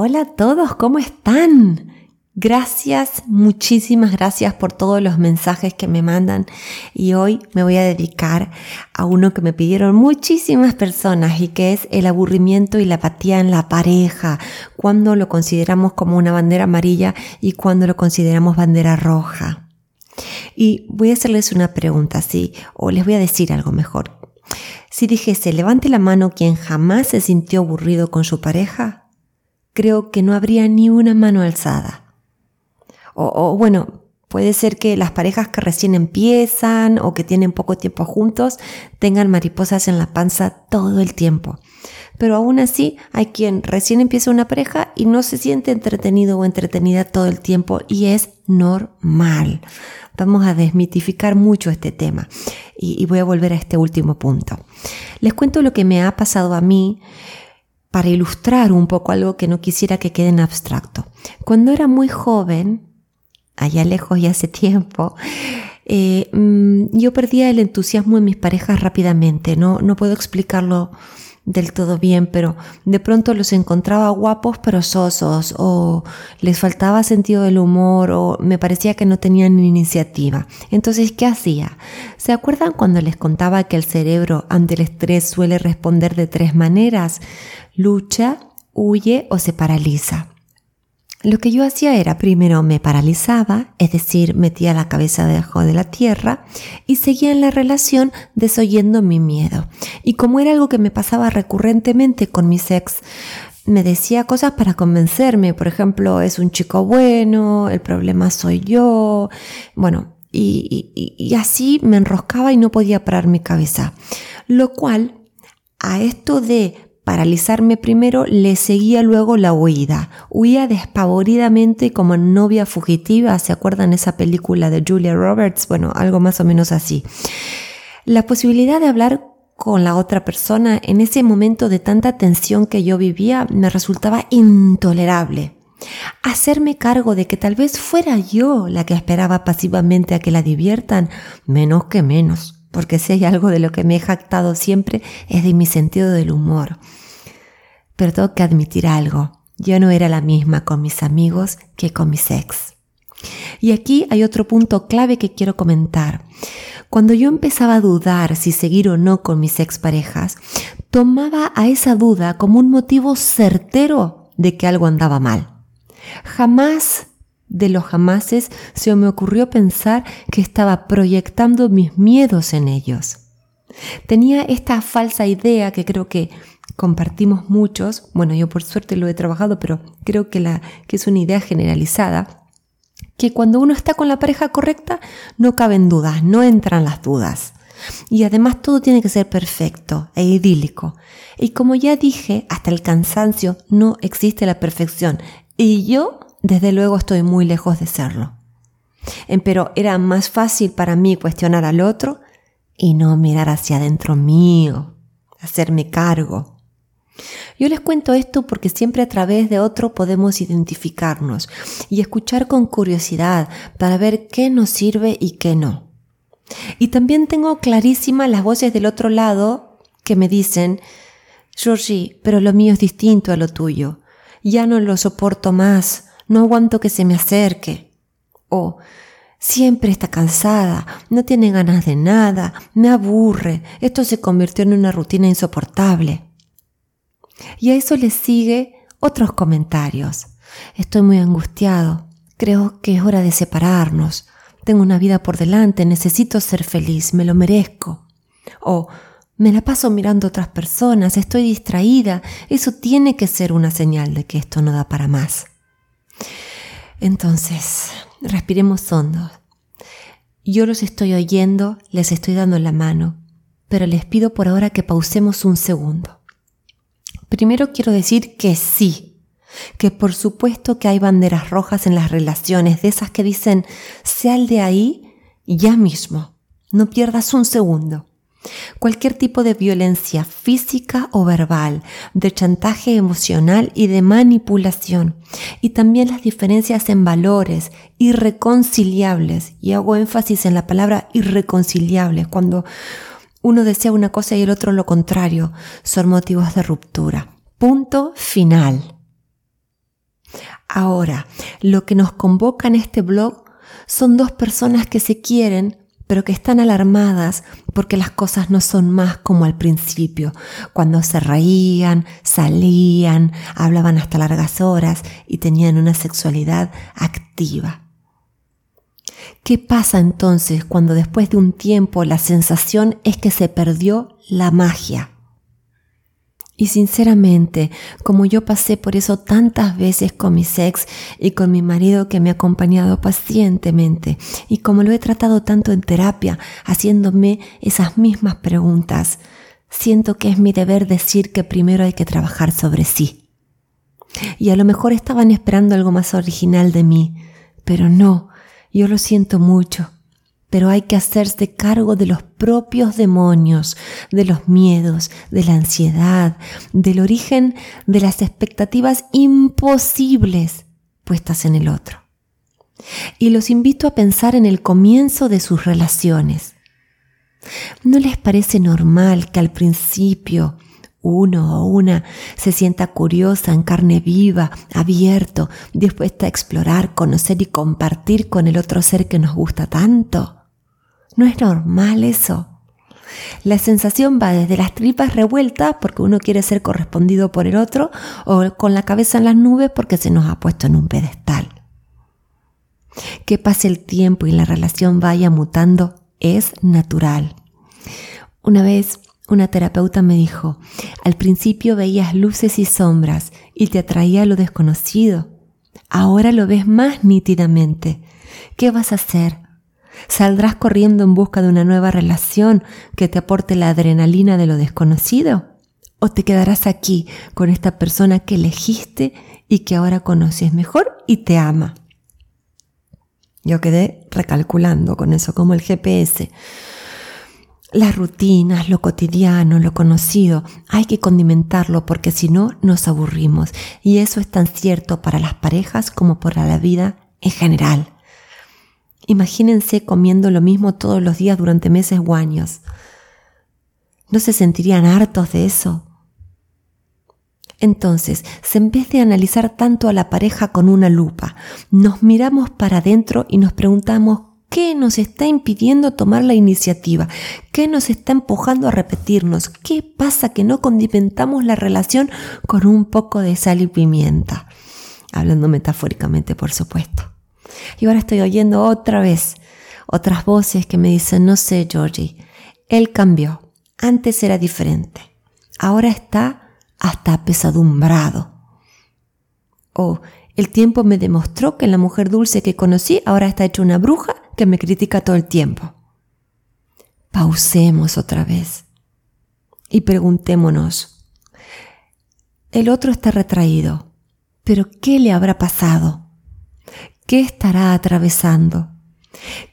Hola a todos, ¿cómo están? Gracias, muchísimas gracias por todos los mensajes que me mandan y hoy me voy a dedicar a uno que me pidieron muchísimas personas y que es el aburrimiento y la apatía en la pareja, cuando lo consideramos como una bandera amarilla y cuando lo consideramos bandera roja. Y voy a hacerles una pregunta, sí, o les voy a decir algo mejor. Si dijese, levante la mano quien jamás se sintió aburrido con su pareja, creo que no habría ni una mano alzada. O, bueno, puede ser que las parejas que recién empiezan o que tienen poco tiempo juntos tengan mariposas en la panza todo el tiempo. Pero aún así hay quien recién empieza una pareja y no se siente entretenido o entretenida todo el tiempo y es normal. Vamos a desmitificar mucho este tema y, voy a volver a este último punto. Les cuento lo que me ha pasado a mí para ilustrar un poco algo que no quisiera que quede en abstracto. Cuando era muy joven, allá lejos y hace tiempo, eh, mm, yo perdía el entusiasmo en mis parejas rápidamente. No, no puedo explicarlo del todo bien, pero de pronto los encontraba guapos pero sosos, o les faltaba sentido del humor, o me parecía que no tenían iniciativa. Entonces, ¿qué hacía? ¿Se acuerdan cuando les contaba que el cerebro ante el estrés suele responder de tres maneras? Lucha, huye o se paraliza. Lo que yo hacía era primero me paralizaba, es decir, metía la cabeza debajo de la tierra y seguía en la relación desoyendo mi miedo. Y como era algo que me pasaba recurrentemente con mis ex, me decía cosas para convencerme, por ejemplo, es un chico bueno, el problema soy yo, bueno, y, así me enroscaba y no podía parar mi cabeza. Lo cual, a esto de paralizarme primero, le seguía luego la huida. Huía despavoridamente como novia fugitiva, ¿se acuerdan esa película de Julia Roberts? Bueno, algo más o menos así. La posibilidad de hablar con la otra persona en ese momento de tanta tensión que yo vivía me resultaba intolerable. Hacerme cargo de que tal vez fuera yo la que esperaba pasivamente a que la diviertan, menos que menos porque si hay algo de lo que me he jactado siempre es de mi sentido del humor. Pero tengo que admitir algo, yo no era la misma con mis amigos que con mis ex. Y aquí hay otro punto clave que quiero comentar. Cuando yo empezaba a dudar si seguir o no con mis exparejas, tomaba a esa duda como un motivo certero de que algo andaba mal. Jamás de los jamases se me ocurrió pensar que estaba proyectando mis miedos en ellos. Tenía esta falsa idea que creo que compartimos muchos, bueno, yo por suerte lo he trabajado, pero creo que, la, que es una idea generalizada, que cuando uno está con la pareja correcta no caben dudas, no entran las dudas. Y además todo tiene que ser perfecto e idílico. Y como ya dije, hasta el cansancio no existe la perfección. Y yo desde luego estoy muy lejos de serlo. Pero era más fácil para mí cuestionar al otro y no mirar hacia adentro mío, hacerme cargo. Yo les cuento esto porque siempre a través de otro podemos identificarnos y escuchar con curiosidad para ver qué nos sirve y qué no. Y también tengo clarísimas las voces del otro lado que me dicen, Georgie, pero lo mío es distinto a lo tuyo. Ya no lo soporto más no aguanto que se me acerque. O siempre está cansada, no tiene ganas de nada, me aburre, esto se convirtió en una rutina insoportable. Y a eso le sigue otros comentarios. Estoy muy angustiado, creo que es hora de separarnos, tengo una vida por delante, necesito ser feliz, me lo merezco. O me la paso mirando a otras personas, estoy distraída, eso tiene que ser una señal de que esto no da para más. Entonces, respiremos hondo. Yo los estoy oyendo, les estoy dando la mano, pero les pido por ahora que pausemos un segundo. Primero quiero decir que sí, que por supuesto que hay banderas rojas en las relaciones, de esas que dicen, sal de ahí ya mismo, no pierdas un segundo. Cualquier tipo de violencia física o verbal, de chantaje emocional y de manipulación. Y también las diferencias en valores irreconciliables. Y hago énfasis en la palabra irreconciliables. Cuando uno desea una cosa y el otro lo contrario, son motivos de ruptura. Punto final. Ahora, lo que nos convoca en este blog son dos personas que se quieren, pero que están alarmadas porque las cosas no son más como al principio, cuando se reían, salían, hablaban hasta largas horas y tenían una sexualidad activa. ¿Qué pasa entonces cuando después de un tiempo la sensación es que se perdió la magia? Y sinceramente, como yo pasé por eso tantas veces con mi ex y con mi marido que me ha acompañado pacientemente, y como lo he tratado tanto en terapia, haciéndome esas mismas preguntas, siento que es mi deber decir que primero hay que trabajar sobre sí. Y a lo mejor estaban esperando algo más original de mí, pero no, yo lo siento mucho pero hay que hacerse cargo de los propios demonios, de los miedos, de la ansiedad, del origen de las expectativas imposibles puestas en el otro. Y los invito a pensar en el comienzo de sus relaciones. ¿No les parece normal que al principio uno o una se sienta curiosa en carne viva, abierto, dispuesta a explorar, conocer y compartir con el otro ser que nos gusta tanto? No es normal eso. La sensación va desde las tripas revueltas porque uno quiere ser correspondido por el otro o con la cabeza en las nubes porque se nos ha puesto en un pedestal. Que pase el tiempo y la relación vaya mutando es natural. Una vez una terapeuta me dijo, al principio veías luces y sombras y te atraía lo desconocido. Ahora lo ves más nítidamente. ¿Qué vas a hacer? ¿Saldrás corriendo en busca de una nueva relación que te aporte la adrenalina de lo desconocido? ¿O te quedarás aquí con esta persona que elegiste y que ahora conoces mejor y te ama? Yo quedé recalculando con eso, como el GPS. Las rutinas, lo cotidiano, lo conocido, hay que condimentarlo porque si no nos aburrimos. Y eso es tan cierto para las parejas como para la vida en general. Imagínense comiendo lo mismo todos los días durante meses o años. ¿No se sentirían hartos de eso? Entonces, en vez de analizar tanto a la pareja con una lupa, nos miramos para adentro y nos preguntamos qué nos está impidiendo tomar la iniciativa, qué nos está empujando a repetirnos, qué pasa que no condimentamos la relación con un poco de sal y pimienta. Hablando metafóricamente, por supuesto. Y ahora estoy oyendo otra vez otras voces que me dicen, no sé, Georgie, él cambió. Antes era diferente. Ahora está hasta apesadumbrado. O el tiempo me demostró que la mujer dulce que conocí ahora está hecha una bruja que me critica todo el tiempo. Pausemos otra vez y preguntémonos. El otro está retraído, pero ¿qué le habrá pasado? ¿Qué estará atravesando?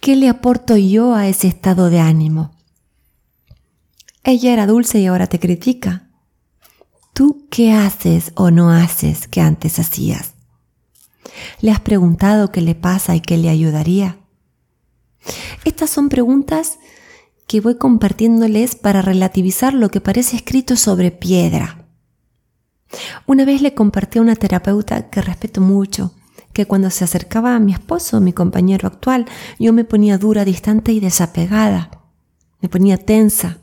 ¿Qué le aporto yo a ese estado de ánimo? Ella era dulce y ahora te critica. ¿Tú qué haces o no haces que antes hacías? ¿Le has preguntado qué le pasa y qué le ayudaría? Estas son preguntas que voy compartiéndoles para relativizar lo que parece escrito sobre piedra. Una vez le compartí a una terapeuta que respeto mucho que cuando se acercaba a mi esposo, mi compañero actual, yo me ponía dura, distante y desapegada. Me ponía tensa.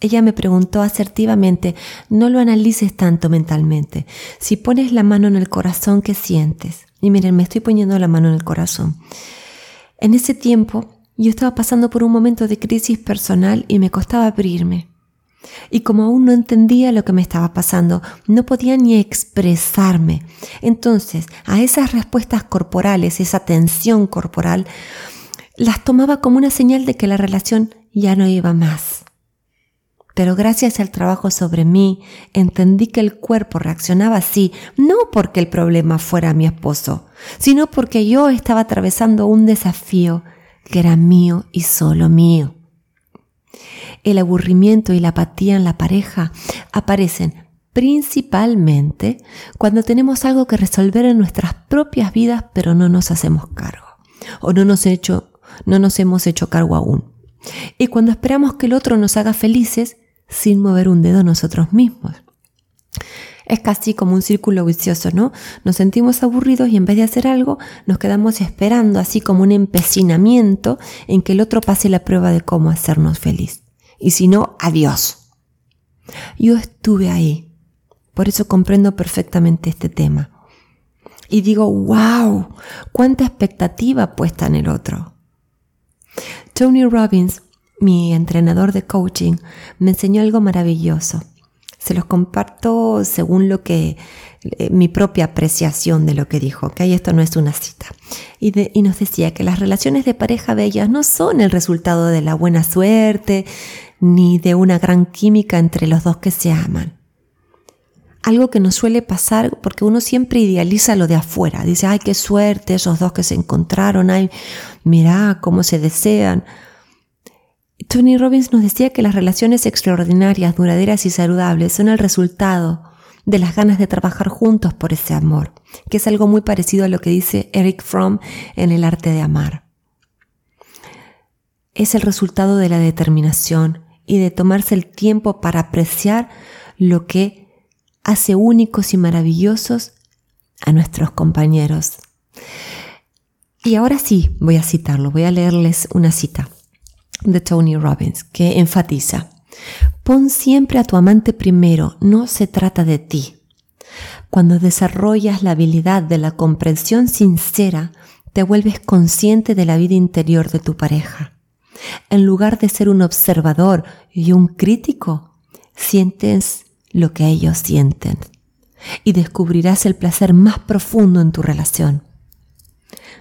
Ella me preguntó asertivamente, no lo analices tanto mentalmente. Si pones la mano en el corazón, ¿qué sientes? Y miren, me estoy poniendo la mano en el corazón. En ese tiempo, yo estaba pasando por un momento de crisis personal y me costaba abrirme. Y como aún no entendía lo que me estaba pasando, no podía ni expresarme. Entonces, a esas respuestas corporales, esa tensión corporal, las tomaba como una señal de que la relación ya no iba más. Pero gracias al trabajo sobre mí, entendí que el cuerpo reaccionaba así, no porque el problema fuera mi esposo, sino porque yo estaba atravesando un desafío que era mío y solo mío el aburrimiento y la apatía en la pareja aparecen principalmente cuando tenemos algo que resolver en nuestras propias vidas pero no nos hacemos cargo o no nos, hecho, no nos hemos hecho cargo aún. Y cuando esperamos que el otro nos haga felices sin mover un dedo nosotros mismos. Es casi como un círculo vicioso, ¿no? Nos sentimos aburridos y en vez de hacer algo, nos quedamos esperando, así como un empecinamiento en que el otro pase la prueba de cómo hacernos feliz. Y si no, adiós. Yo estuve ahí, por eso comprendo perfectamente este tema. Y digo, wow, cuánta expectativa puesta en el otro. Tony Robbins, mi entrenador de coaching, me enseñó algo maravilloso. Se los comparto según lo que eh, mi propia apreciación de lo que dijo, que esto no es una cita. Y, y nos decía que las relaciones de pareja bellas no son el resultado de la buena suerte ni de una gran química entre los dos que se aman. Algo que nos suele pasar porque uno siempre idealiza lo de afuera. Dice, ay, qué suerte esos dos que se encontraron, ay, mira cómo se desean. Tony Robbins nos decía que las relaciones extraordinarias, duraderas y saludables son el resultado de las ganas de trabajar juntos por ese amor, que es algo muy parecido a lo que dice Eric Fromm en El arte de amar. Es el resultado de la determinación y de tomarse el tiempo para apreciar lo que hace únicos y maravillosos a nuestros compañeros. Y ahora sí, voy a citarlo, voy a leerles una cita de Tony Robbins, que enfatiza, pon siempre a tu amante primero, no se trata de ti. Cuando desarrollas la habilidad de la comprensión sincera, te vuelves consciente de la vida interior de tu pareja. En lugar de ser un observador y un crítico, sientes lo que ellos sienten y descubrirás el placer más profundo en tu relación.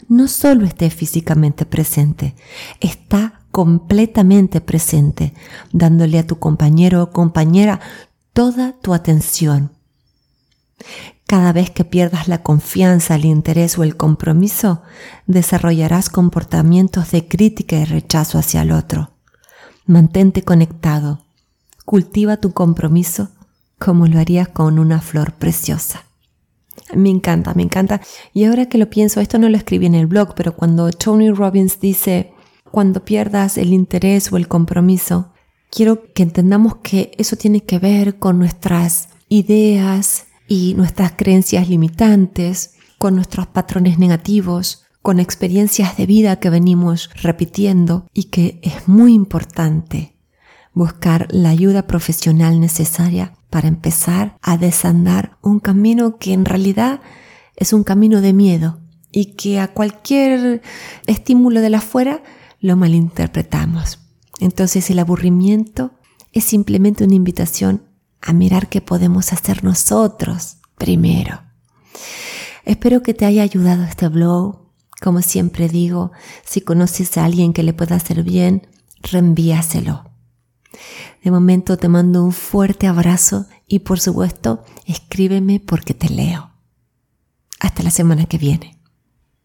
No solo esté físicamente presente, está completamente presente, dándole a tu compañero o compañera toda tu atención. Cada vez que pierdas la confianza, el interés o el compromiso, desarrollarás comportamientos de crítica y rechazo hacia el otro. Mantente conectado. Cultiva tu compromiso como lo harías con una flor preciosa. Me encanta, me encanta. Y ahora que lo pienso, esto no lo escribí en el blog, pero cuando Tony Robbins dice, cuando pierdas el interés o el compromiso, quiero que entendamos que eso tiene que ver con nuestras ideas y nuestras creencias limitantes, con nuestros patrones negativos, con experiencias de vida que venimos repitiendo y que es muy importante buscar la ayuda profesional necesaria para empezar a desandar un camino que en realidad es un camino de miedo y que a cualquier estímulo de la afuera lo malinterpretamos. Entonces el aburrimiento es simplemente una invitación a mirar qué podemos hacer nosotros primero. Espero que te haya ayudado este blog. Como siempre digo, si conoces a alguien que le pueda hacer bien, reenvíaselo. De momento te mando un fuerte abrazo y por supuesto escríbeme porque te leo. Hasta la semana que viene.